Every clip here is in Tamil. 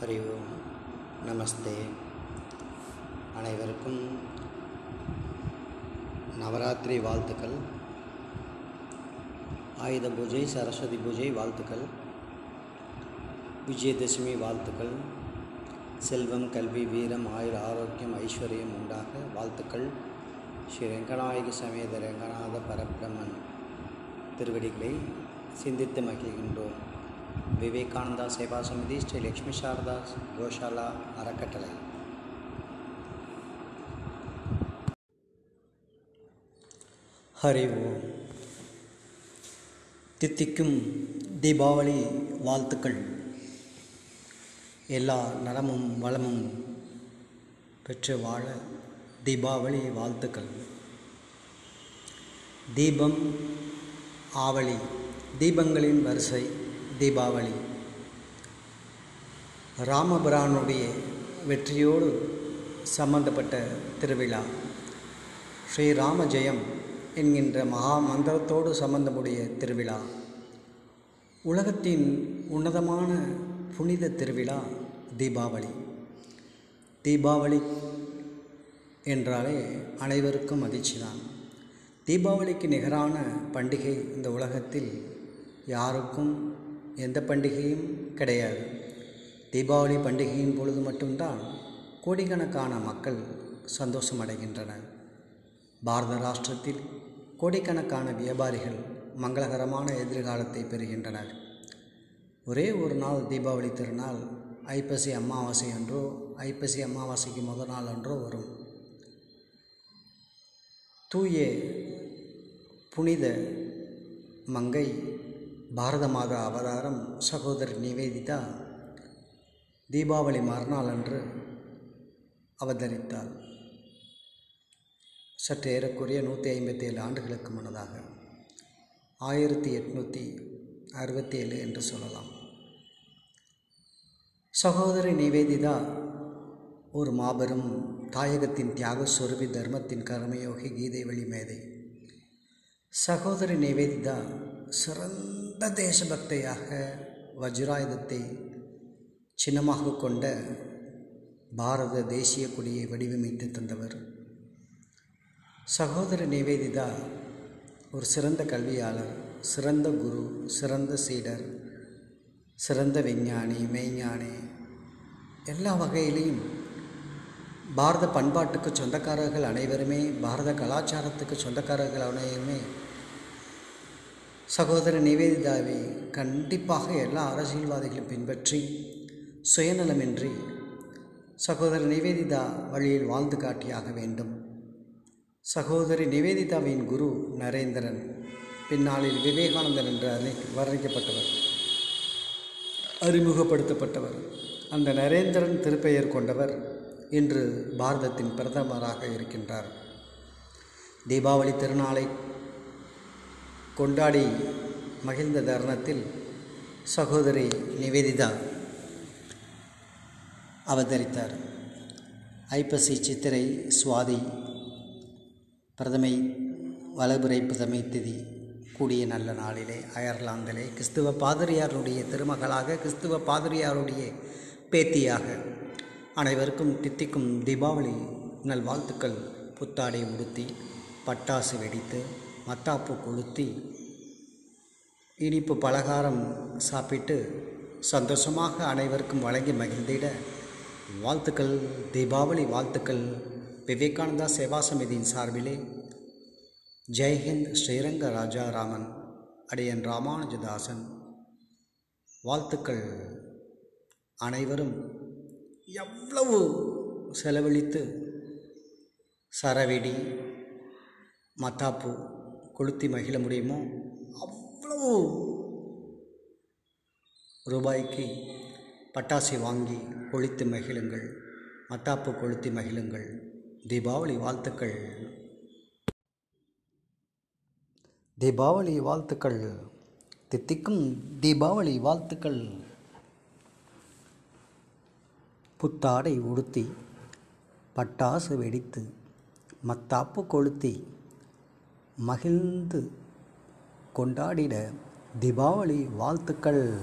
ஹரி ஓம் நமஸ்தே. அனைவருக்கும் நவராத்திரி வாழ்த்துக்கள். ஆயுத பூஜை சரஸ்வதி பூஜை வாழ்த்துக்கள். விஜயதசமி வாழ்த்துக்கள். செல்வம் கல்வி வீரம் ஆயுள் ஆரோக்கியம் ஐஸ்வர்யம் உண்டாக வாழ்த்துக்கள். ஸ்ரீ ரெங்கநாயகி சமேத ரெங்கநாத பரபிரம்மன் திருவடிகளை சிந்தித்து மகிழ்கின்றோம். விவேகானந்தா சேவா சமிதி ஸ்ரீ லக்ஷ்மி சாரதா கோஷாலா அறக்கட்டளை. ஹரி ஓம். தித்திக்கும் தீபாவளி வாழ்த்துக்கள். எல்லா நலமும் வளமும் பெற்று வாழ தீபாவளி வாழ்த்துக்கள். தீபம் ஆவளி தீபங்களின் வரிசை தீபாவளி. ராமபிரானுடைய வெற்றியோடு சம்பந்தப்பட்ட திருவிழா. ஸ்ரீராம ஜெயம் என்கின்ற மகா மந்திரத்தோடு சம்பந்தமுடைய திருவிழா. உலகத்தின் உன்னதமான புனித திருவிழா தீபாவளி. தீபாவளி என்றாலே அனைவருக்கும் மகிழ்ச்சி தான் தீபாவளிக்கு நிகரான பண்டிகை இந்த உலகத்தில் யாருக்கும் எந்த பண்டிகையும் கிடையாது. தீபாவளி பண்டிகையின் பொழுது மட்டும்தான் கோடிக்கணக்கான மக்கள் சந்தோஷம் அடைகின்றனர். பாரத ராஷ்டிரத்தில் கோடிக்கணக்கான வியாபாரிகள் மங்களகரமான எதிர்காலத்தை பெறுகின்றனர். ஒரே ஒரு நாள் தீபாவளி திருநாள் ஐப்பசி அமாவாசை அன்றோ ஐப்பசி அமாவாசைக்கு முதல் நாள் அன்றோ வரும். தூய புனித மங்கை பாரத மாதா அவதாரம் சகோதரி நிவேதிதா தீபாவளி மறுநாள் அன்று அவதரித்தாள் சற்று ஏறக்குறைய நூற்றி ஐம்பத்தி ஏழு ஆண்டுகளுக்கு முன்னதாக ஆயிரத்தி எட்நூற்றி அறுபத்தி ஏழு என்று சொல்லலாம். சகோதரி நிவேதிதா ஒரு மாபெரும் தாயகத்தின் தியாக சொருவி தர்மத்தின் கர்மயோகி கீதை வழி மேதை. சகோதரி நிவேதிதா சிறந்த தேசபக்தையாக வஜ்ராயுதத்தை சின்னமாக கொண்ட பாரத தேசிய கொடியை வடிவமைத்து தந்தவர். சகோதர நிவேதிதா ஒரு சிறந்த கல்வியாளர் சிறந்த குரு சிறந்த சீடர் சிறந்த விஞ்ஞானி மெய்ஞானி எல்லா வகையிலையும் பாரத பண்பாட்டுக்கு சொந்தக்காரர்கள் அனைவருமே பாரத கலாச்சாரத்துக்கு சொந்தக்காரர்கள் அனைவருமே சகோதர நிவேதிதாவை கண்டிப்பாக எல்லா அரசியல்வாதிகளும் பின்பற்றி சுயநலமின்றி சகோதர நிவேதிதா வழியில் வாழ்ந்து காட்டியாக வேண்டும். சகோதரி நிவேதிதாவின் குரு நரேந்திரன் பின்னாளில் விவேகானந்தன் என்று அறி வர்ணிக்கப்பட்டவர் அறிமுகப்படுத்தப்பட்டவர். அந்த நரேந்திரன் திருப்பெயர் கொண்டவர் இன்று பாரதத்தின் பிரதமராக இருக்கின்றார். தீபாவளி திருநாளை கொண்டாடி மகிழ்ந்த தருணத்தில் சகோதரி நிவேதிதா அவதரித்தார். ஐப்பசி சித்திரை சுவாதி பிரதமை வலபுரை புதமை திதி கூடிய நல்ல நாளிலே அயர்லாந்திலே கிறிஸ்துவ பாதிரியாருடைய திருமகளாக கிறிஸ்துவ பாதிரியாருடைய பேத்தியாக அனைவருக்கும் தித்திக்கும் தீபாவளி நல்வாழ்த்துக்கள். புத்தாடை உடுத்தி பட்டாசு வெடித்து மத்தாப்பு கொளுத்தி இனிப்பு பலகாரம் சாப்பிட்டு சந்தோஷமாக அனைவருக்கும் வழங்கி மகிழ்ந்திட வாழ்த்துக்கள் தீபாவளி வாழ்த்துக்கள். விவேகானந்தா சேவா சமிதியின் சார்பிலே ஜெய்ஹிந்த் ஸ்ரீரங்க ராஜா ராமன் அடியன் ராமானுஜதாசன். வாழ்த்துக்கள் அனைவரும் எவ்வளவு செலவழித்து சரவெடி மத்தாப்பு கொளுத்தி மகிழ முடியுமோ? அவ்வளவு ரூபாய்க்கு பட்டாசு வாங்கி கொளுத்தி மகிழுங்கள் மத்தாப்பு கொளுத்தி மகிழுங்கள். தீபாவளி வாழ்த்துக்கள். தீபாவளி வாழ்த்துக்கள். தித்திக்கும் தீபாவளி வாழ்த்துக்கள். புத்தாடை உடுத்தி பட்டாசு வெடித்து மத்தாப்பு கொளுத்தி மகிழ்ந்து கொண்டாடிட தீபாவளி வாழ்த்துக்கள்.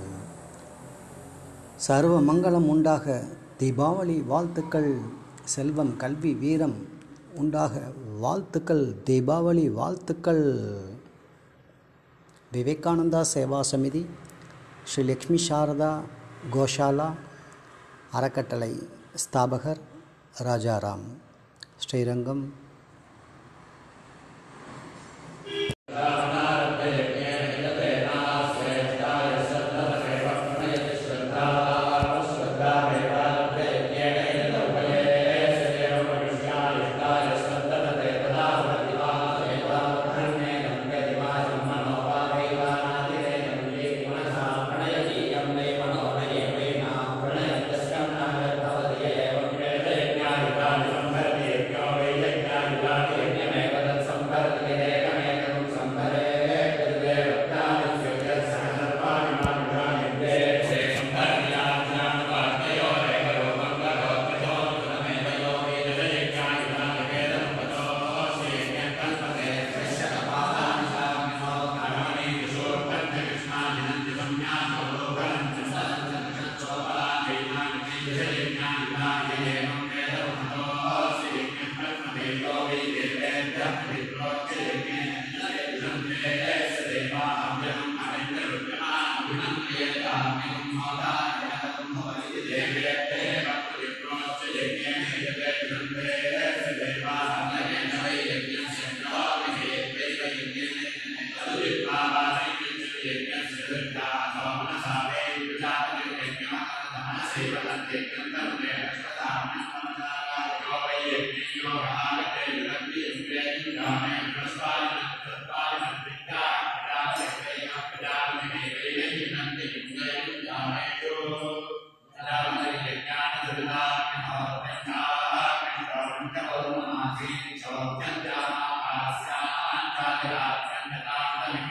சர்வ மங்களம் உண்டாக தீபாவளி வாழ்த்துக்கள். செல்வம் கல்வி வீரம் உண்டாக வாழ்த்துக்கள். தீபாவளி வாழ்த்துக்கள். விவேகானந்தா சேவா சமிதி ஸ்ரீ லக்ஷ்மி சாரதா கோஷாலா அறக்கட்டளை ஸ்தாபகர் ராஜாராம். Srirangam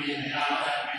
be in.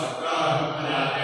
शुक्र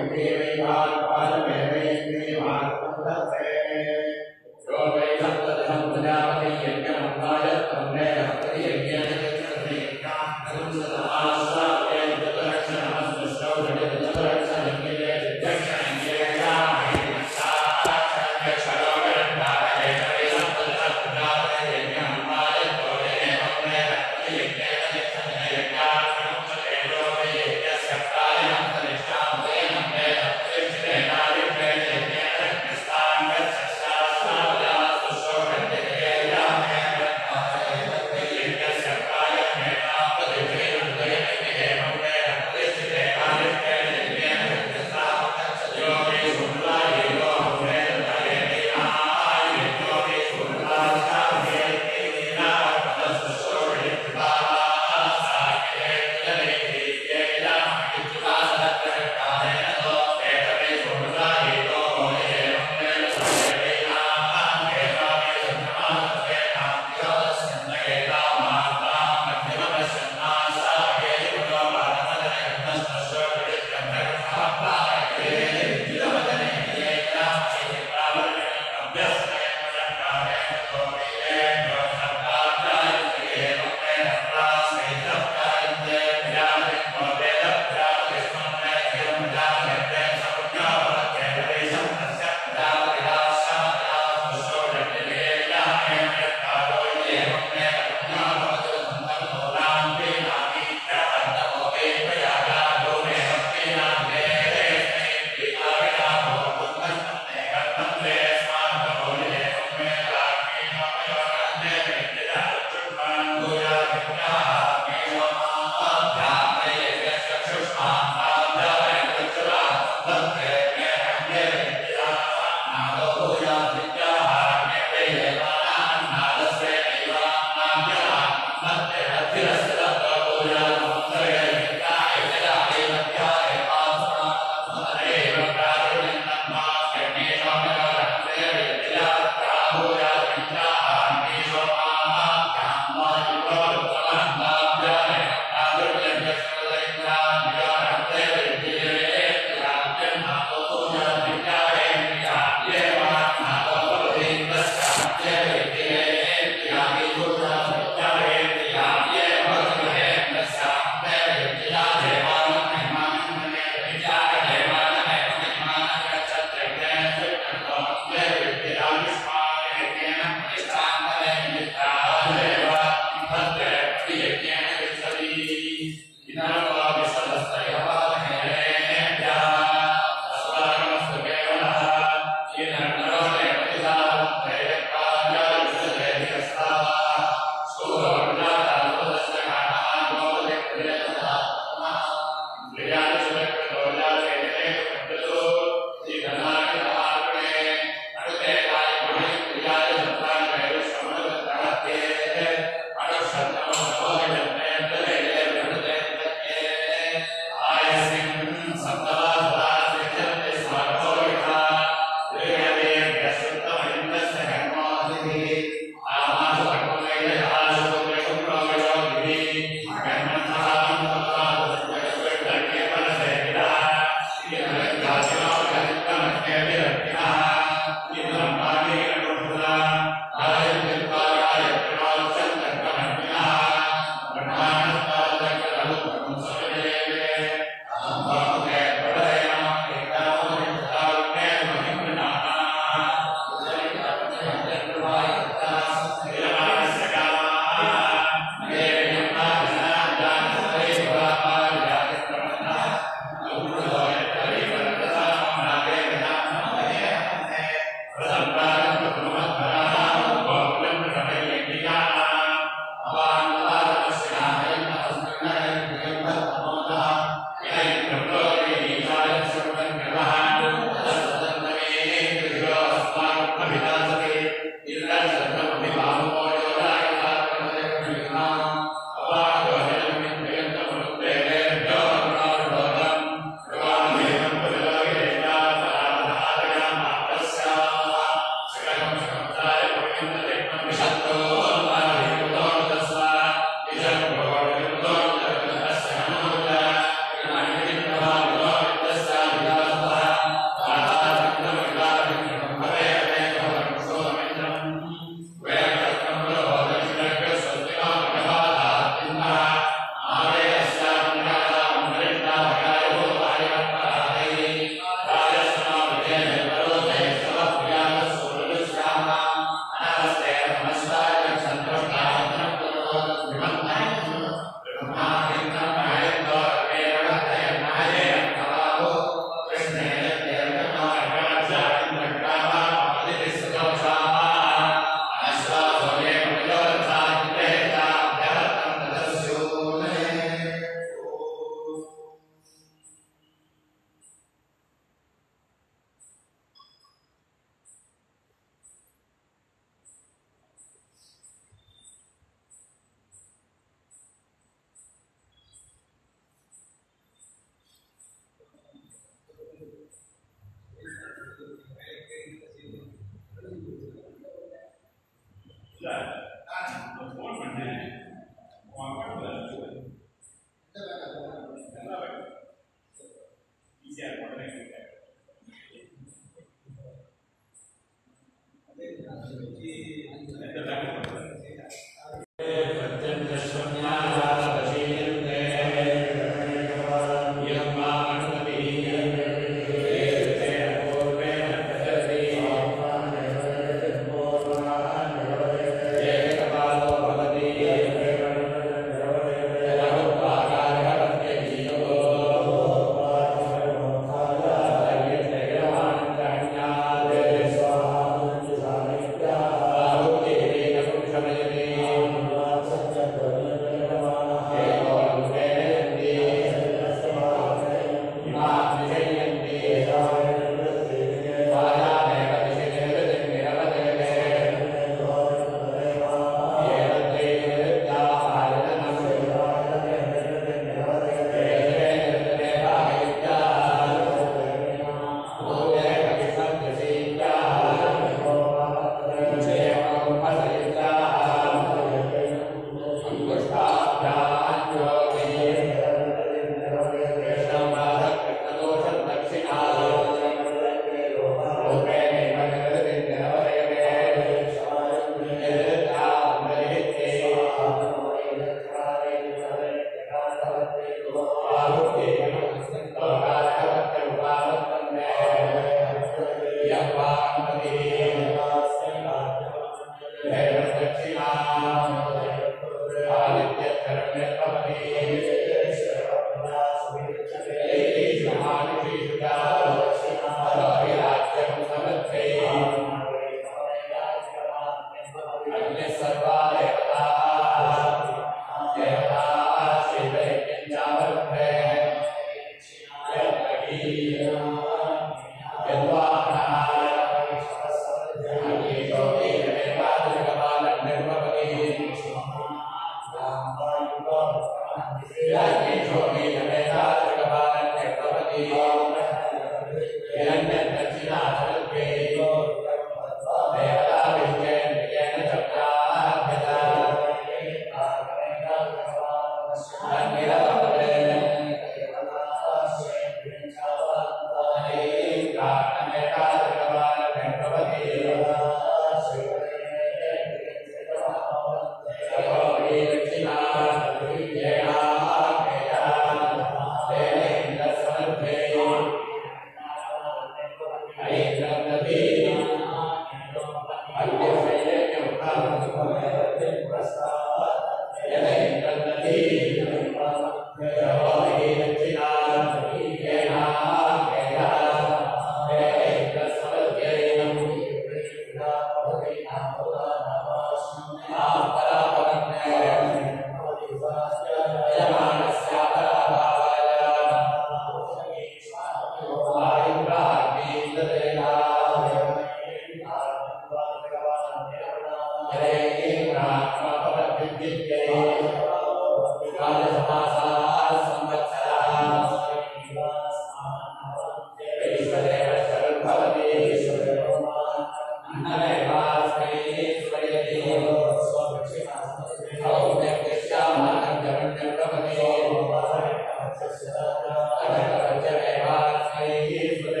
He is the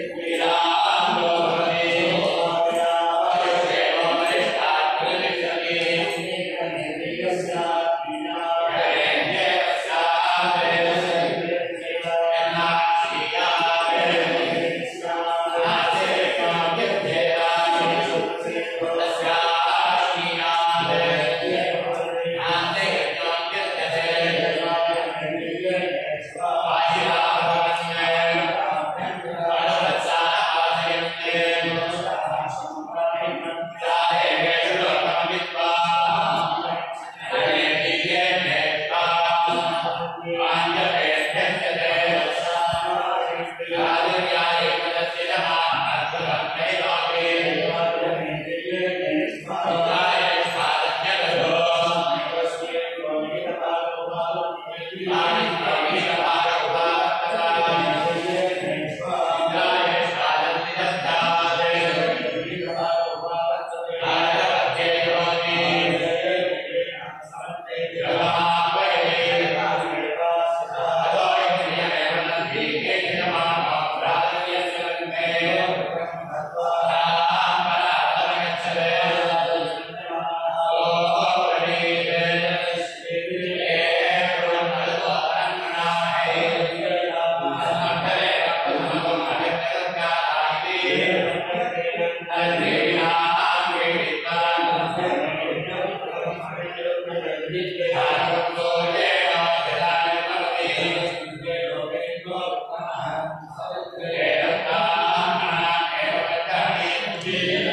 Amen. Yeah.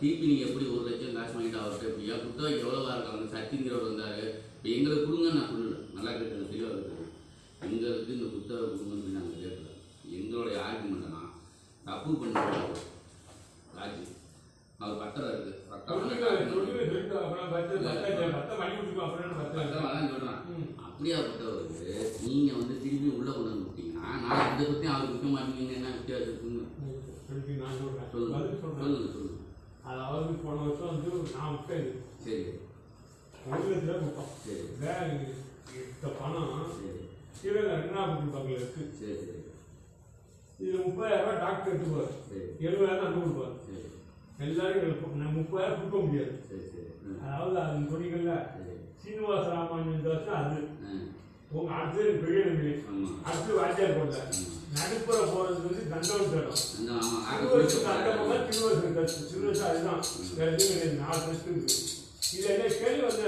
அப்படியாப்பட்டவரை திருப்பி நீங்கள் எப்படி ஒரு லட்சம் காசு வாங்கிட்டு அவர்கிட்ட இப்படியா குத்தகைக்கு எவ்வளோவா இருக்காங்க சச்சிங்கிறவர் வந்தார் இப்போ எங்களுக்கு கொடுங்கன்னு நான் சொல்லல நல்லா கேட்குறது தெளிவாக இருக்குது எங்களுக்கு இந்த குத்தகை கொடுங்கன்னு நாங்கள் கேட்கல எங்களுடைய ஆர்குமெண்ட்னா தப்பு பண்ணுறாரு ராஜு அவர் பத்திரம் இருக்குது சொல்லுங்க, பத்திரம் சொல்லுங்க, சொல்லுங்க. அப்புறம் பத்து- பத்து- பத்து மணி கொடுத்துக்கோ, அப்புறம் பத்து. பத்திரம் அதான் சொல்கிறேன் ம். அப்படியாப்பட்டவருக்கு நீங்கள் வந்து திருப்பி உள்ளே கொண்டு வந்து விட்டீங்கன்னா நான் இதை பற்றி அவருக்கு விற்க மாட்டீங்க என்ன வித்தியாசம் இருக்குன்னு சொல்லுங்க, நான் சொல்றேன். சொல்லுங்க பதில் சொல்றேன். சொல்லுங்க சொல்லுங்க அதாவது போன வருஷம் வந்து நான் விட்டது சரி ஒரு லட்ச ரூபா கொடுத்தோம் சரி வேற இந்த பணம் சரி கீழே ரெண்டாபுரம் பக்கத்தில் இருக்கு சரி சரி இதுல முப்பதாயிரம் ரூபாய் டாக்டர் எடுத்துக்குவார் சரி எழுபதாயிரம் தான் கொடுப்பார் சரி எல்லாரும் எங்களுக்கு நான் முப்பதாயிரம் கொடுக்க முடியாது சரி சரி ம், அதாவது அது சொன்னீங்கல்ல சரி சீனிவாச ராமானுஜன் தாஸ் அது ஆ உங்க அடுத்தது பெரிய நம்பி ஆமாம் அடுத்து வாத்தியார் போட்ட நடுப்புற போறது வந்து தண்டவன் தேடம் அந்த ஆமாம் ஆக திருவள்ளுவர் அந்த கொடுக்க பக்கம் திருவள்ளுவர் கட்சி திருவள்ளுவர் எதுவும் கிடையாது நாலு டெஸ்ட் இருக்கு இதுல என்ன கேள்வி வந்து?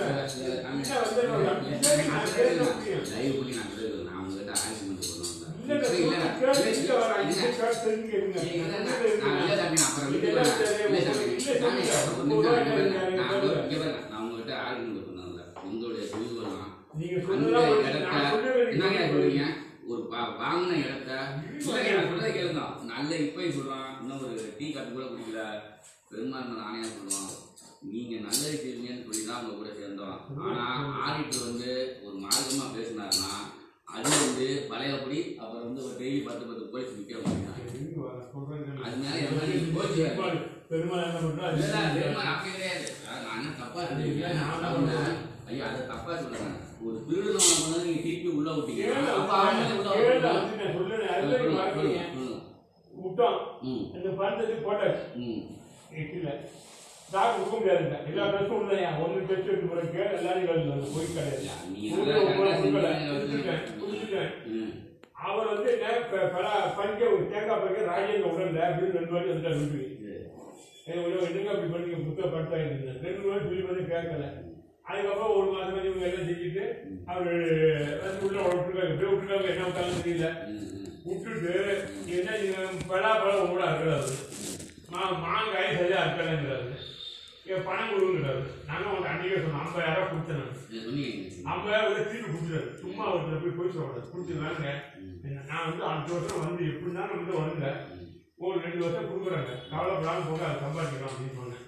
என்ன பெருமாள் ஆணையா சொல்லுவான் நீங்க நல்லது செய்வீங்கன்னு சொல்லி தான் உங்க கூட சேர்ந்தோம் ஆனா ஆடிட்டர் வந்து ஒரு மார்க்கமா பேசினாருன்னா அது வந்து பழையபடி அப்புறம் வந்து ஒரு டெய்லி பத்து பத்து போலீஸ் நிக்க முடியும் இருங்க, வர சொல்றேன் கேளுங்க. அது மேல என் மேல நீங்க கோச்சுக்காதீங்க. பெருமாள் என்ன பெருமாள் அப்படி கிடையாது. நான் என்ன தப்பா. ஐயா, அதை தப்பா சொல்றேன். ஒரு திருடனை வந்து நீங்க திருப்பி உள்ள விட்டீங்க. சொல்லுங்க, சொல்லுங்க. சொல்லுங்க. பணத்தை போட்டாச்சு ம். இல்ல டாக்டர் கொடுக்க முடியாதுங்க எல்லா ஒன்று டெஸ்ட் எடுத்து போற கேள் எல்லாரும் போய் கிடையாது அவர் வந்து பல பஞ்ச தேங்காய் பறிக்க ராஜேந்திர உடல்ல அப்படின்னு ரெண்டு வாட்டி என்னங்க அப்படி பண்ணி புத்தக படுத்தா இருந்தேன். ரெண்டு வாட்டி சொல்லி பண்ணி கேட்கல. அதுக்கப்புறம் ஒரு மாசம் கழிச்சு இவங்க எல்லாம் செஞ்சுட்டு அவர் வந்து உள்ள விட்டுருக்காங்க. போய் விட்டுருக்காங்க. என்ன விட்டாலும் தெரியல. விட்டுட்டு என்ன நீங்க பலாப்பழம் கூட இருக்கிறாரு மா மாங்காய் சரியா இருக்கலங்கிறாரு என் பணம் கொடுங்கிறாரு நாங்க அவங்க அன்னைக்கே சொன்னோம் ஐம்பதாயிரம் கொடுத்தேன் நான். ஐம்பதாயிரம் வந்து திருப்பி கொடுத்துட்டாரு. சும்மா ஒருத்தர் போய் போய் சொல்லக்கூடாது கொடுத்துருவாங்க நான் வந்து அடுத்த வருஷம் வந்து எப்படின்னா வந்து வந்தேன் ஒரு ரெண்டு வருஷம் கொடுக்குறாங்க. கவலைப்படாம போக அதை சம்பாதிக்கலாம் அப்படின்னு சொன்னேன்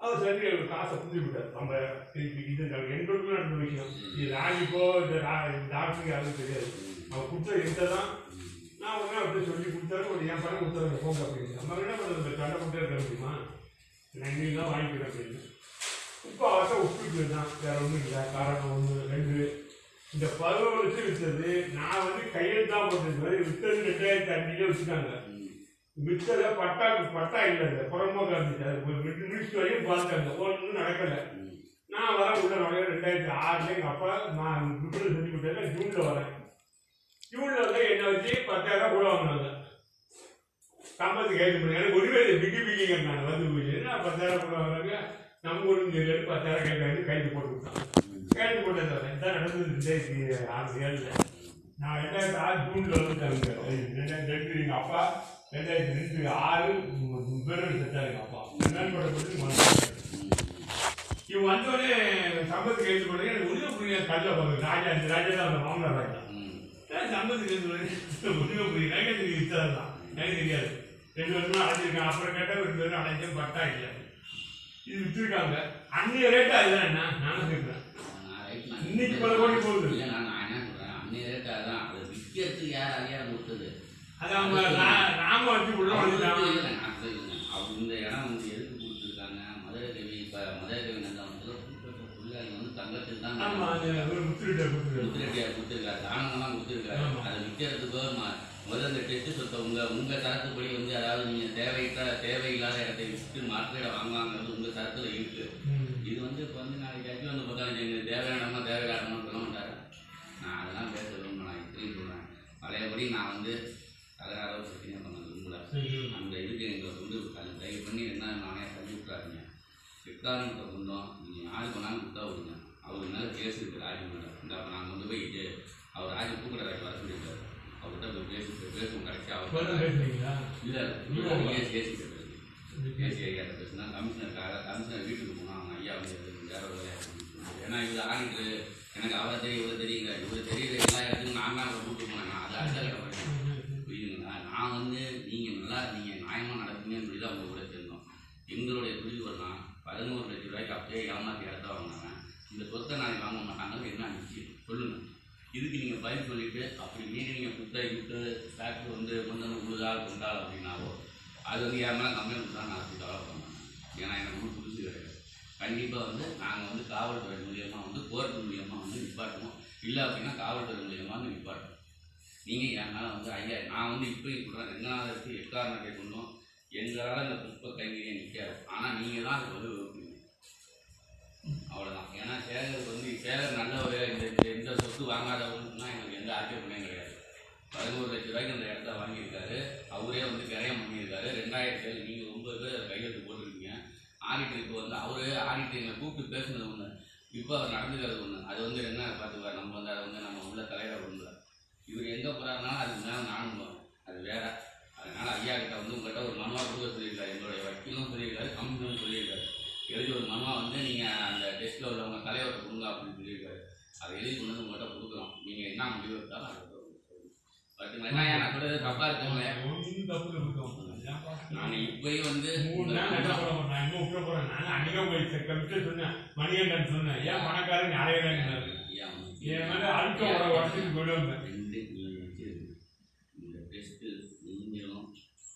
அவர் சரி காசை புரிஞ்சு விட்டார் ஐம்பதாயிரம் திருப்பி இது எங்களுக்கும் நடந்த விஷயம். இது ராணிக்கோ இந்த டாக்டருக்கு யாருக்கும் தெரியாது. அவர் கொடுத்த எந்த தான் நான் உடனே அவர்கிட்ட சொல்லி கொடுத்தாரு ஒரு என் பணம் கொடுத்தாரு போங்க அப்படின்னு நம்ம என்ன பண்ணுறது? சண்டை போட்டே இருக்க முடியுமா? நான் இன்னைக்கு தான் வாங்கிக்கிறேன் அப்படின்னு. இப்போ அவர்கிட்ட விட்டுட்டு தான் வேற ஒன்றும் இல்லை காரணம் ஒன்று ரெண்டு. இந்த பதினோரு லட்சம் விற்றது நான் வந்து கையில் தான் போட்டது விற்றது ரெண்டாயிரத்தி அஞ்சுலேயே வச்சுட்டாங்க வித்தத பட்டா பட்டா இல்லை புறம்போக்க இருந்துச்சு அது மினிஸ்ட் வரையும் பார்த்தாங்க. ஒன்றும் நடக்கல. நான் வர உள்ள நுழைய ரெண்டாயிரத்தி ஆறுல எங்க அப்பா நான் விபத்து செஞ்சு விட்டேன் ஜூன்ல வரேன். ஸ்கூல்ல வந்து என்ன வச்சு பத்தாயிரம் கூட வாங்கினாங்க சம்பளத்துக்கு ஏற்று பண்ணி எனக்கு ஒருவே பிகி பிகிங்க நான் வந்து போய் என்ன பத்தாயிரம் கூட வாங்குறாங்க? நம்ம ஊருக்கு தெரியாது பத்தாயிரம் கேட்க கைது போட்டு விட்டான் கைது போட்டது வரேன் இதான் நடந்தது ரெண்டாயிரத்தி ஆறு ஏழுல. நான் ரெண்டாயிரத்தி ஆறு ஜூன்ல வந்துட்டாங்க ரெண்டாயிரத்தி ரெண்டு எங்க அப்பா ரெண்டாயிரத்தி ரெண்டு ஆறு பேரும் செத்தாரு எங்க அப்பா. என்னன்னு போட்டு இவன் வந்தோடனே சம்பத்துக்கு எழுதி போட்டு எனக்கு உதவி புரியல கல்ல போகுது ராஜா இந்த ராஜா தான் அந்த ராஜா. புரியல எனக்கு தான் தெரியாது. ரெண்டு வருஷமா அடைஞ்சிருக்கான். அப்புறம் கேட்டால் ரெண்டு பேரும் அடைஞ்சு பட்டா இல்லை. இது வித்துருக்காங்க. அன்னைய ரேட்டு அதுதான். என்ன? நானும் கேட்குறேன். நான் right நான் இன்னைக்கு பல கோடி போகுது. இல்ல, நான் என்ன சொல்றேன், அன்னைய rate அதான். அதை விக்கிறதுக்கு யார் அதிகாரம் கொடுத்தது? அது அவங்க ராம வச்சு உள்ள. அவங்க இந்த இடம் வந்து எதுக்கு கொடுத்திருக்காங்க? மதுரை கவி, இப்ப மதுரை கவி நந்தம் வந்து தங்கத்தில் தான் அது முத்திரெட்டியார் கொடுத்திருக்காரு, தானங்கள்லாம் கொடுத்திருக்காரு. அதை விக்கிறதுக்கோ ம- முதல்ல இந்த டெஸ்ட் சொத்தை உங்க உங்க தரத்துப்படி வந்து அதாவது நீங்க தேவையற்ற தேவையில்லாத இடத்தை விட்டு மாற்றிட வாங்குவாங்கிறது உங்க தரத்துல இருக்கு. இது வந்து இப்போ வந்து நாளைக்கு அஜி வந்து பார்த்தா தேவையானமா தேவையில்லாதமா சொல்ல மாட்டாரு. நான் அதெல்லாம் பேச விரும்ப நான் இப்படியும் சொல்கிறேன் பழையபடி நான் வந்து தகராறோ பிரச்சனையோ பண்ண விரும்பல. அந்த இதுக்கு எங்களுக்கு வந்து அது தயவு பண்ணி என்ன நானே தள்ளி விட்றாருங்க சித்தாந்தத்தை சொந்தம் யாருக்கு வேணாலும் கொடுத்தா விடுங்க அவருக்கு மேலே கேஸ் இருக்குது ராஜு மேலே இந்த அப்போ நாங்கள் வந்து போய் இது அவர் ராஜு கூப்பிட்றாரு வர சொல்லியிருக்காரு. அவர்கிட்ட போய் பேசி பேசுவோம் இப்பதான் அவர் இல்லை நீங்க இல்லை ஏசி ஏசி ஏசி ஐயா பேசுனா கமிஷனர் கமிஷனர் வீட்டுக்கு போனால் அவங்க ஐயா வந்து வேற. ஏன்னா இது ஆடிட்டு எனக்கு அவரை தெரியும் இவரை தெரியுங்க இவர் தெரியுற எல்லா இடத்துக்கும் நான் தான் அவரை கூப்பிட்டு போனேன். நான் அது அடுத்த புரியுதுங்களா? நான் வந்து நீங்கள் நல்லா நீங்கள் நியாயமாக நடப்பீங்கன்னு சொல்லி தான் அவங்க கூட சேர்ந்தோம் எங்களுடைய குறிக்கோள்னா பதினோரு ஏ ஏமாத்தி இடத்த வாங்கினாங்க இந்த சொத்தை நாளைக்கு வாங்க மாட்டாங்கன்னு என்ன நிச்சயம்? சொல்லுங்கள் இதுக்கு நீங்கள் பதில் சொல்லிட்டு அப்படி மீறி நீங்கள் குத்தகை விட்டு ஃபேக்ட்ரி வந்து கொண்டு வந்து உழுதால் கொண்டாள் அப்படின்னாவோ அது வந்து யார் மேலே கம்ப்ளைண்ட் கொடுத்தா நான் அப்படி டெவலப் பண்ணுவேன் ஏன்னா எனக்கு ஒன்றும் புதுசு கிடையாது. கண்டிப்பாக வந்து நாங்கள் வந்து காவல்துறை மூலியமாக வந்து கோர்ட் மூலியமாக வந்து நிப்பாட்டணும் இல்லை அப்படின்னா காவல்துறை மூலியமாக வந்து நிப்பாட்டணும் நீங்கள் என் மேலே வந்து ஐயா நான் வந்து இப்போயும் சொல்கிறேன் ரெண்டாவது எக்காரணத்தை கொண்டும் எங்களால் இந்த புஷ்ப கைங்கரியை நிற்காது ஆனால் நீங்கள் தான் அது வந்து அவ்வளோதான் ஏன்னா சேகர் வந்து சேகர் நல்ல இந்த இந்த- இந்த சொத்து வாங்காதவருன்னா எங்களுக்கு எந்த ஆட்சேபனையும் கிடையாது. பதினோரு லட்ச ரூபாய்க்கு அந்த இடத்த வாங்கியிருக்காரு. அவரே வந்து கிரயம் பண்ணியிருக்காரு. ரெண்டாயிரத்தி ஏழு நீங்கள் ஒன்பது பேர் கையெழுத்து போட்டிருக்கீங்க. இப்போ வந்து அவரே ஆடிட்டர் எங்களை கூப்பிட்டு பேசுனது ஒன்று இப்போ அவர் நடந்துக்கிறது ஒன்று அது வந்து என்ன பார்த்துக்குவார் நம்ம வந்து அதை வந்து நம்ம உள்ள தலைவர் ஒன்று இவர் எங்கே போகிறாருனாலும் அதுக்கு மேலே நானும் போவேன் அது வேற. அதனால ஐயா கிட்ட வந்து உங்கள்கிட்ட ஒரு மனுவாக கொடுக்க சொல்லியிருக்காரு. எங்களுடைய வக்கீலும் சொல்லியிருக்காரு கமிஷனும் சொல்லியிருக்காரு. எழுதி ஒரு மனுவா வந்து நீங்கள் அந்த டெஸ்ட்டில் உள்ளவங்க தலைவர்கிட்ட கொடுங்க அப்படின்னு சொல்லியிருக்காரு அதை எழுதி கொண்டு வந்து உங்கள்கிட்ட கொடுக்குறோம் நீங்கள் என்ன முடிவு எடுத்தாலும் அதை பட் என்ன நான் சொல்றது தப்பாக ஏன்ப்பா? நான் இப்பயும் வந்து. நான் விட்டுற போறேன். நான் போய் கமிஷன் சொன்னேன். மணிகண்டன் சொன்னேன். ஏன் பணக்காரன் வந்து- என் மேல அழுக்க உடச்சிட்டு போயிடுவாங்க. ரெண்டு நீங்க வச்சிருங்க. இந்த டெஸ்ட்டு நீங்களும்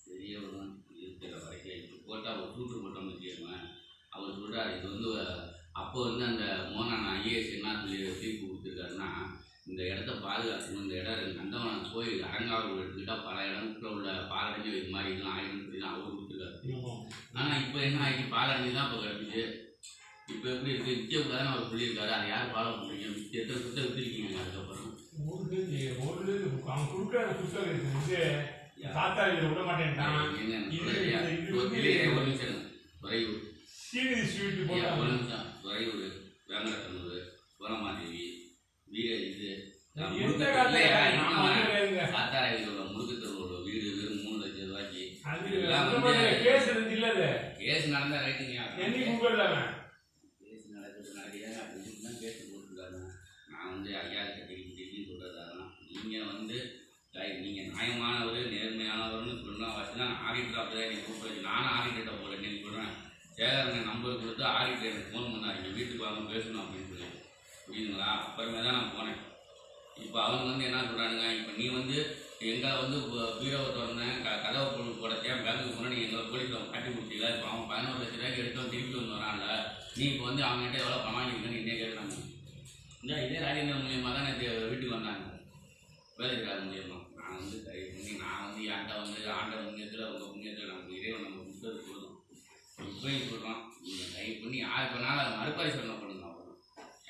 பெரியவரும் இருக்கிற வரைக்கும் இப்போ போட்டால் ஒரு சூட்டு போட்டோம்னு வச்சுக்கோங்களேன் அவர் சொல்கிறார் இது வந்து அப்போ வந்து அந்த மோனான் ஐஏஎஸ் என்ன சொல்லி தீர்ப்பு கொடுத்துருக்காருன்னா இந்த இடத்த பாதுகாக்கணும் இந்த இடம் ரெண்டு நந்தவனம் கோயில் அரங்காவூர் எடுத்துக்கிட்டால் பல இடத்துல உள்ள பாலடைஞ்சு இது மாதிரி இதெல்லாம் ஆயிடும்னு சொல்லி தான் அவர் கொடுத்துருக்காரு ஆனால் இப்போ என்ன ஆகிடுச்சு பாலடைஞ்சு தான் இப்போ கிடக்குது இப்போ எப்படி இருக்குது விற்கக்கூடாதுன்னு அவர் சொல்லியிருக்காரு. அதை யார் ஃபாலோ பண்ணுறீங்க எத்தனை சுத்த விற்றுருக்கீங்க அதுக்கப்புறம்? நிமிஷம். துறையூர், வேங்கடத்தனூர், சோழமாதேவி, வீர இது, நான் எந்த கேஸ் இல்ல? கேஸ் நடந்தா ரைட்டுங்க? என்னைக்கு கூப்பிடல. கேஸ் நடக்குது அப்படின்னு தான் கேஸ் போட்டுருக்காங்க. நான் வந்து ஐயா கிட்ட திருப்பி திருப்பி சொல்றது அதெல்லாம். வந்து நீங்க நியாயமானவர் நேர்மையானவர்னு சொல்லலாம் வச்சு தான் ஆடிட்டர் அப்படிதான் எனக்கு கூப்பிடுறது நானும் ஆடிட்டர்கிட்ட போல சொல்கிறேன் சேகரன் நம்பர் கொடுத்து ஆடிட்டர் எனக்கு ஃபோன் பண்ணார். வீட்டுக்கு வாங்க பேசணும் அப்படின்னு சொல்லி புரியுதுங்களா? அப்புறமே தான் நான் போனேன். இப்போ அவங்க வந்து என்ன சொல்கிறானுங்க இப்போ நீ வந்து எங்களை வந்து பீரோவை திறந்தேன் க கதவை பொருள் போடச்சேன் பேங்க்கு முன்னாடி எங்களை போலீஸில் கட்டி முடிச்சில இப்போ அவன் பதினோரு லட்ச ரூபாய்க்கு எடுத்தோம் திருப்பி வந்து வரான்ல. நீ இப்போ வந்து அவங்ககிட்ட எவ்வளோ பணம் வாங்கியிருக்கேன்னு இன்னே கேட்குறாங்க இந்த இதே ராஜேந்திரன் மூலியமாக தான் நேற்று வீட்டுக்கு வந்தாங்க. வேலைக்கார மூலியமா. நான் வந்து கை பண்ணி நான் வந்து ஆண்டை வந்து ஆண்டை முன்னேற்ற உங்கள் முன்னேற்ற நம்ம இறைவன் நம்ம கொடுத்தது போதும். இப்பயும் சொல்கிறோம் நீங்கள் கை பண்ணி யாருக்கு வேணாலும் அதை மறுபரிசீலனை பண்ணுங்க அவ்வளோ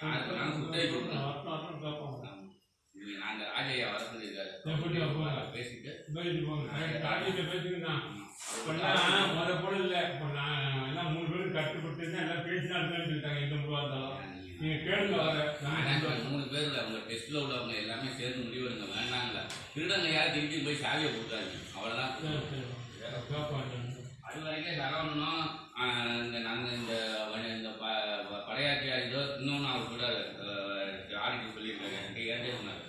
யாருக்கு வேணாலும் சுத்தரி கொடுக்கணும் இது நாங்கள் ராஜையா வர சொல்லியிருக்காரு எப்படி அப்போ? பேசிட்டு முத போல இல்ல. இப்ப நான் எல்லாம் மூணு பேரும் கட்டுப்பட்டு எல்லாம் பேசினா இருந்தாலும். நீங்க கேளுங்க வர. மூணு பேர்ல அவங்க டெஸ்ட்ல உள்ளவங்க எல்லாமே சேர்ந்து முடிவெடுங்க வேண்டாங்கள திருடங்க யாரும் திருப்பி போய் சாவியை கொடுத்தாங்க அவ்வளவுதான். அது வரைக்கும் ஆஹ், இந்த நாங்கள் இந்த வ- இந்த ப ப- படையாட்சியா இதோ இன்னொன்று அவர் சொல்றாரு ஆடிட்டு சொல்லியிருக்காரு எனக்கு ஏன்டே சொன்னார்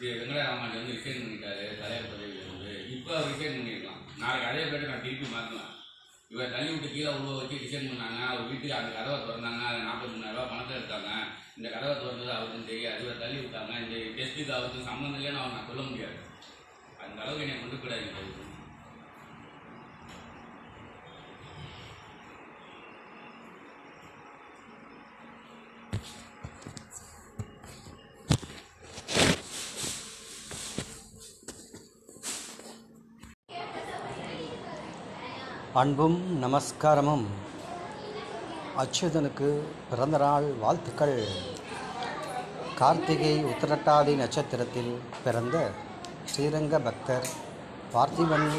இது வெங்கடராமன் வந்து ரிசைன் பண்ணிட்டாரு தலைவர் பதவியிலிருந்து இப்போ அவர் ரிசைன் பண்ணியிருக்கலாம் நாளைக்கு அதே பேர் நான் திருப்பி மாற்றலாம் இவர் தள்ளி விட்டு கீழே உள்ள வச்சு ரிசைன் பண்ணாங்க. அவர் வீட்டுக்கு அந்த கதவை திறந்தாங்க. அது நாற்பத்தி மூணாயிரரூபா பணத்தை எடுத்தாங்க. இந்த கதவை திறந்தது அவருக்கும் தெரியாது. இவர் தள்ளி விட்டாங்க. இந்த டெஸ்ட்டுக்கு அவருக்கும் சம்மந்தம் இல்லைன்னு அவர் நான் சொல்ல முடியாது. அந்த அளவுக்கு என்னை கொண்டு போயிடாதீங்க. அன்பும் நமஸ்காரமும். அச்சுதனுக்கு பிறந்தநாள் வாழ்த்துக்கள். கார்த்திகை உத்திரட்டாதி நட்சத்திரத்தில் பிறந்த ஸ்ரீரங்க பக்தர் பார்த்திபன்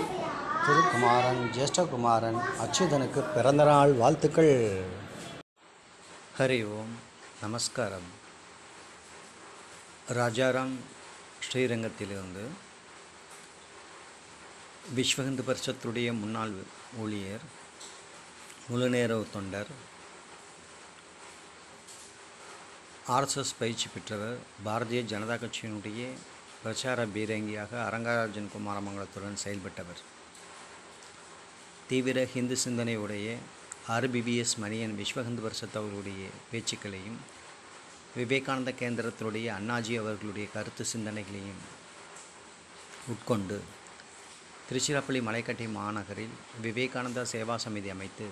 திருக்குமாரன் ஜேஷ்டகுமாரன் அச்சுதனுக்கு பிறந்தநாள் வாழ்த்துக்கள். ஹரி ஓம். நமஸ்காரம். ராஜாராம் ஸ்ரீரங்கத்திலிருந்து விஸ்வஹிந்து பரிஷத்துடைய முன்னாள் ஊழியர் முழுநேர தொண்டர் ஆர்எஸ்எஸ் பயிற்சி பெற்றவர் பாரதிய ஜனதா கட்சியினுடைய பிரச்சார பீரங்கியாக அரங்கராஜன் குமாரமங்கலத்துடன் செயல்பட்டவர். தீவிர ஹிந்து சிந்தனையுடைய ஆர்பிபிஎஸ் மணியன் விஸ்வ இந்து அவர்களுடைய பேச்சுக்களையும் விவேகானந்த கேந்திரத்தினுடைய அண்ணாஜி அவர்களுடைய கருத்து சிந்தனைகளையும் உட்கொண்டு திருச்சிராப்பள்ளி மலைக்கட்டி மாநகரில் விவேகானந்தா சேவா சமிதி அமைத்து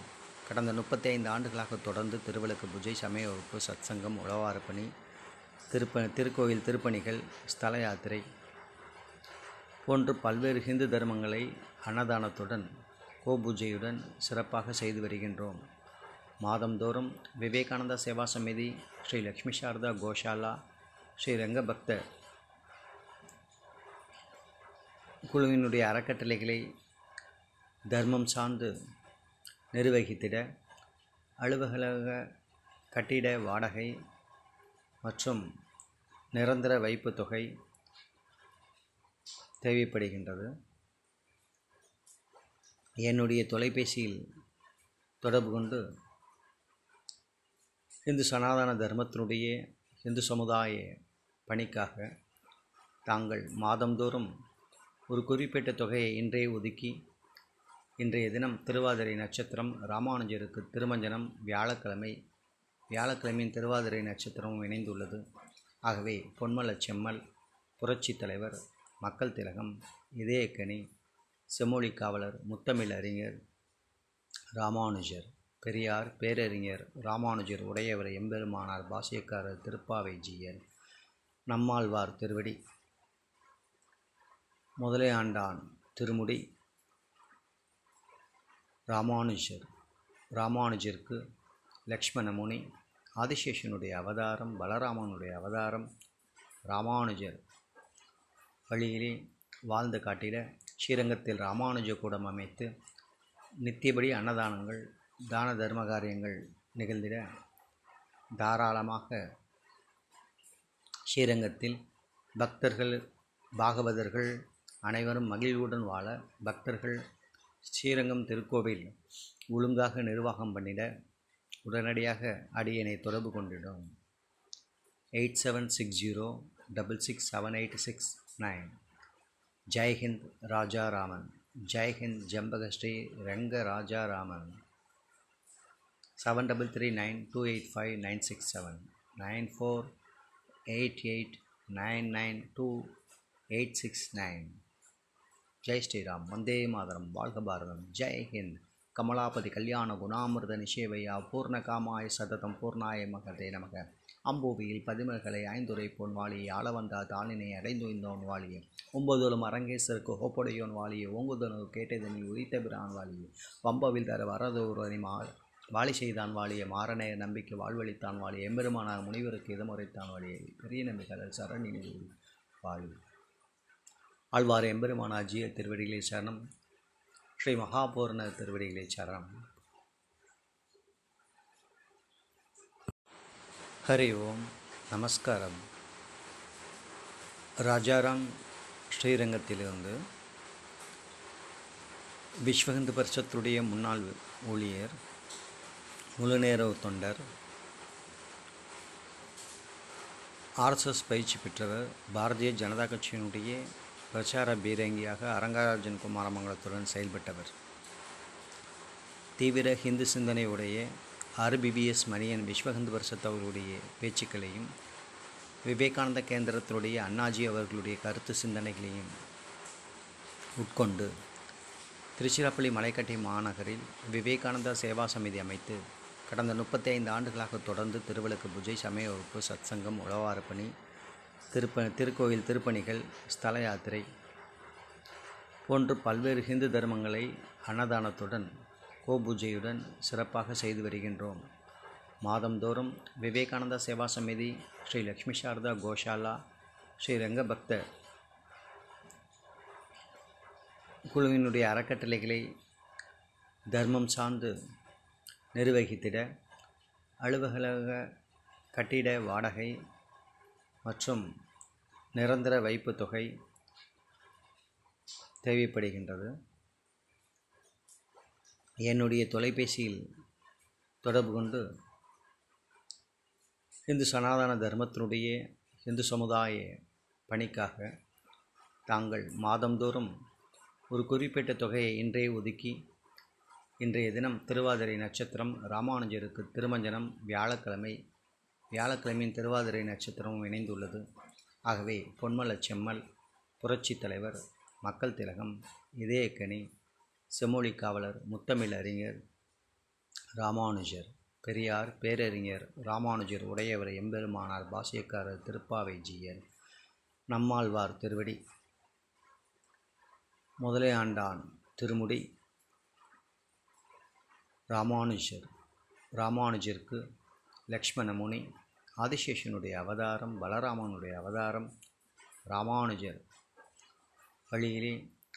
கடந்த முப்பத்தி ஐந்து ஆண்டுகளாக தொடர்ந்து திருவிளக்கு பூஜை சமய வகுப்பு சத்சங்கம் உழவாரப்பணி திருப்ப திருக்கோயில் திருப்பணிகள் ஸ்தல யாத்திரை போன்று பல்வேறு ஹிந்து தர்மங்களை அன்னதானத்துடன் கோபூஜையுடன் சிறப்பாக செய்து வருகின்றோம். மாதந்தோறும் விவேகானந்தா சேவா சமிதி ஸ்ரீ லக்ஷ்மி சாரதா கோஷாலா ஸ்ரீ ரங்கபக்த குழுவினுடைய அறக்கட்டளைகளை தர்மம் சார்ந்து நிர்வகித்திட அலுவலக கட்டிட வாடகை மற்றும் நிரந்தர வைப்பு தொகை தேவைப்படுகின்றது. என்னுடைய தொலைபேசியில் தொடர்பு கொண்டு இந்து சனாதன தர்மத்தினுடைய இந்து சமுதாய பணிக்காக தாங்கள் மாதந்தோறும் ஒரு குறிப்பிட்ட தொகையை இன்றே ஒதுக்கி இன்றைய தினம் திருவாதிரை நட்சத்திரம் ராமானுஜருக்கு திருமஞ்சனம் வியாழக்கிழமை வியாழக்கிழமையின் திருவாதிரை நட்சத்திரமும் இணைந்துள்ளது. ஆகவே பொன்மல செம்மல் புரட்சி தலைவர் மக்கள் திலகம் இதயக்கனி செம்மொழி காவலர் முத்தமிழ் அறிஞர் ராமானுஜர் பெரியார் பேரறிஞர் ராமானுஜர் உடையவர் எம்பெருமானார் பாசியக்காரர் திருப்பாவை ஜீயர் நம்மாழ்வார் திருவடி முதலே ஆண்டான் திருமுடி. ராமானுஜர் ராமானுஜருக்கு லக்ஷ்மண முனி ஆதிசேஷனுடைய அவதாரம் பலராமனுடைய அவதாரம் ராமானுஜர் வழியிலே வாழ்ந்து காட்டிட ஸ்ரீரங்கத்தில் ராமானுஜ கூடம் அமைத்து நித்தியபடி அன்னதானங்கள் தான தர்ம காரியங்கள் நிகழ்ந்திட தாராளமாக ஸ்ரீரங்கத்தில் பக்தர்கள் பாகவதர்கள் அனைவரும் மகிழ்வுடன் வாழ பக்தர்கள் ஸ்ரீரங்கம் திருக்கோவில் ஒழுங்காக நிர்வாகம் பண்ணிட உடனடியாக அடியனை தொடர்பு கொண்டிடும். Eight seven six zero double six seven eight six nine. ஜெய்ஹிந்த் ராஜாராமன். ஜெய்ஹிந்த் Jambakashri Ranga Rajaraman. Seven double three nine two eight five nine six seven. Nine four eight eight nine nine two eight six nine. Jai Sriram Vande Mataram வாழ்க பாரதம் ஜெய் ஹிந்த். கமலாபதி கல்யாண குணாமிர்த நிஷேவையா பூர்ணகாமாய சததம் பூர்ணாய மகதே நமக. அம்பூவியில் பதிமல்களை ஐந்துரை போன் வாழியை ஆளவந்தா தாளினை அடைந்துய்ந்தோன் வாழியே ஒன்பதோலும் அரங்கேசருக்கு ஹோப்படையோன் வாழியே ஓங்குதனு கேட்டதனி உரித்த பிரான் வாழியே வம்பவில் தர வரதோரனி மா வாழி செய்தான் வாழிய மாறனே நம்பிக்கை வாழ்வழித்தான் வாழிய எம்பெருமானார் முனிவருக்கு இதமுறைத்தான் வாழியை பெரிய நம்பிக்கைகள் சரணினி வாழி ஆழ்வார் எம்பெருமானாஜிய திருவடிகளை சரணம். ஸ்ரீ மகாபூர்ண திருவடிகளை சரணம். ஹரி ஓம். நமஸ்காரம். ராஜாராம் ஸ்ரீரங்கத்திலிருந்து விஸ்வஹிந்து பரிஷத்துடைய முன்னாள் ஊழியர் முழுநேர தொண்டர் ஆர்எஸ்எஸ் பயிற்சி பெற்றவர் பாரதிய ஜனதா கட்சியினுடைய பிரச்சார பீரங்கியாக அரங்கராஜன் குமாரமங்கலத்துடன் செயல்பட்டவர். தீவிர ஹிந்து சிந்தனையுடைய ஆர்பிபிஎஸ் மணியன் விஸ்வஹிந்து இந்து அவர்களுடைய பேச்சுக்களையும் விவேகானந்த கேந்திரத்தினுடைய அண்ணாஜி அவர்களுடைய கருத்து சிந்தனைகளையும் உட்கொண்டு திருச்சிராப்பள்ளி மலைக்கட்டி மாநகரில் விவேகானந்தா சேவா சமிதி அமைத்து கடந்த முப்பத்தைந்து ஆண்டுகளாக தொடர்ந்து திருவிளக்கு பூஜை சமய வகுப்பு சத்சங்கம் உழவார பணி திருப்ப திருக்கோயில் திருப்பணிகள் ஸ்தல யாத்திரை போன்று பல்வேறு ஹிந்து தர்மங்களை அன்னதானத்துடன் கோபூஜையுடன் சிறப்பாக செய்து வருகின்றோம். மாதந்தோறும் விவேகானந்தா சேவா சமிதி ஸ்ரீ லக்ஷ்மி சாரதா கோஷாலா ஸ்ரீ ரங்கபக்த குழுவினுடைய அறக்கட்டளைகளை தர்மம் சார்ந்து நிர்வகித்திட அலுவலக கட்டிட வாடகை மற்றும் நிரந்தர வைப்பு தொகை தேவைப்படுகின்றது. என்னுடைய தொலைபேசியில் தொடர்பு கொண்டு இந்து சனாதன தர்மத்தினுடைய இந்து சமுதாய பணிக்காக தாங்கள் மாதந்தோறும் ஒரு குறிப்பிட்ட தொகையை இன்றே ஒதுக்கி இன்றைய தினம் திருவாதிரை நட்சத்திரம் ராமானுஜருக்கு திருமஞ்சனம் வியாழக்கிழமை வியாழக்கிழமையின் திருவாதிரை நட்சத்திரமும் இணைந்துள்ளது. ஆகவே பொன்மல செம்மல் புரட்சித் தலைவர் மக்கள் திலகம் இதயக்கனி செம்மொழி காவலர் முத்தமிழ் அறிஞர் ராமானுஜர் பெரியார் பேரறிஞர் ராமானுஜர் உடையவர் எம்பெருமானார் பாசியக்காரர் திருப்பாவை ஜீயர் நம்மாழ்வார் திருவடி முதலே ஆண்டான் திருமுடி ராமானுஜர் ராமானுஜருக்கு லக்ஷ்மண முனி ஆதிசேஷனுடைய அவதாரம் பலராமனுடைய அவதாரம் ராமானுஜர் வழியிலே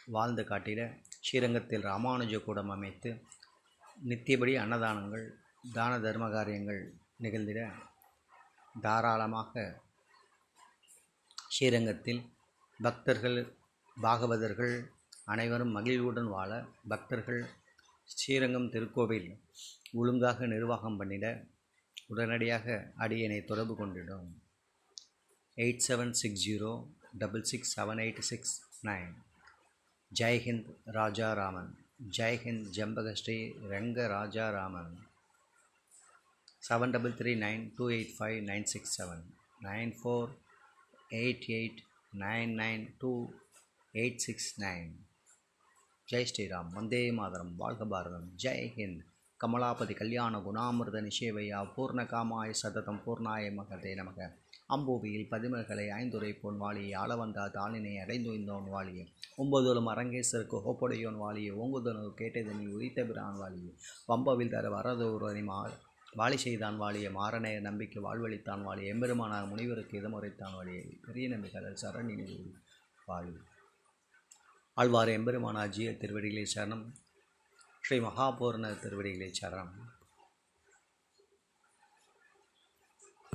வாழ்ந்து காட்டிட ஸ்ரீரங்கத்தில் ராமானுஜ கூடம் அமைத்து நித்தியபடி அன்னதானங்கள் தான தர்ம காரியங்கள் நிகழ்ந்திட தாராளமாக ஸ்ரீரங்கத்தில் பக்தர்கள் பாகவதர்கள் அனைவரும் மகிழ்வுடன் வாழ பக்தர்கள் ஸ்ரீரங்கம் திருக்கோவில் ஒழுங்காக நிர்வாகம் பண்ணிட உடனடியாக அடியனை தொடர்பு கொண்டிடும். Eight seven six zero double six seven eight six nine. ஜெய்ஹிந்த் ராஜாராமன். ஜெய்ஹிந்த் Jambakashri Ranga Rajaraman seven double three nine two eight five nine six seven. Nine four eight eight nine nine two eight six nine. Jai Sriram. Vande Mataram. வாழ்க பாரதம். ஜெய் ஹிந்த். கமலாபதி கல்யாண குணாமிர்த நிஷேவையா பூர்ண காமாய சததம் பூர்ணாய மகதே நமக. அம்பூவியில் பதிமல்களை ஐந்துரை போன் வாழியே ஆளவந்தா தாளினை அடைந்துய்ந்தோன் வாழியே. ஒம்பதுலும் அரங்கேசருக்கு ஹோப்படையோன் வாழியே ஓங்குதனு கேட்டதனி உரித்த பிரான் வாழியே. வம்பவில் தர வரதோரணி மா வாழி செய்தான் வாழிய மாறனே நம்பிக்கை வாழ்வழித்தான் வாழிய எம்பெருமானார் முனிவருக்கு இதமுறைத்தான் வாழிய. பெரிய நம்பிக்கை சரணினி வாழி ஆழ்வார் எம்பெருமானார் ஜிய திருவடிகளை சரணம். ஸ்ரீ மகாபூர்ண திருவடிகளை சரணம்.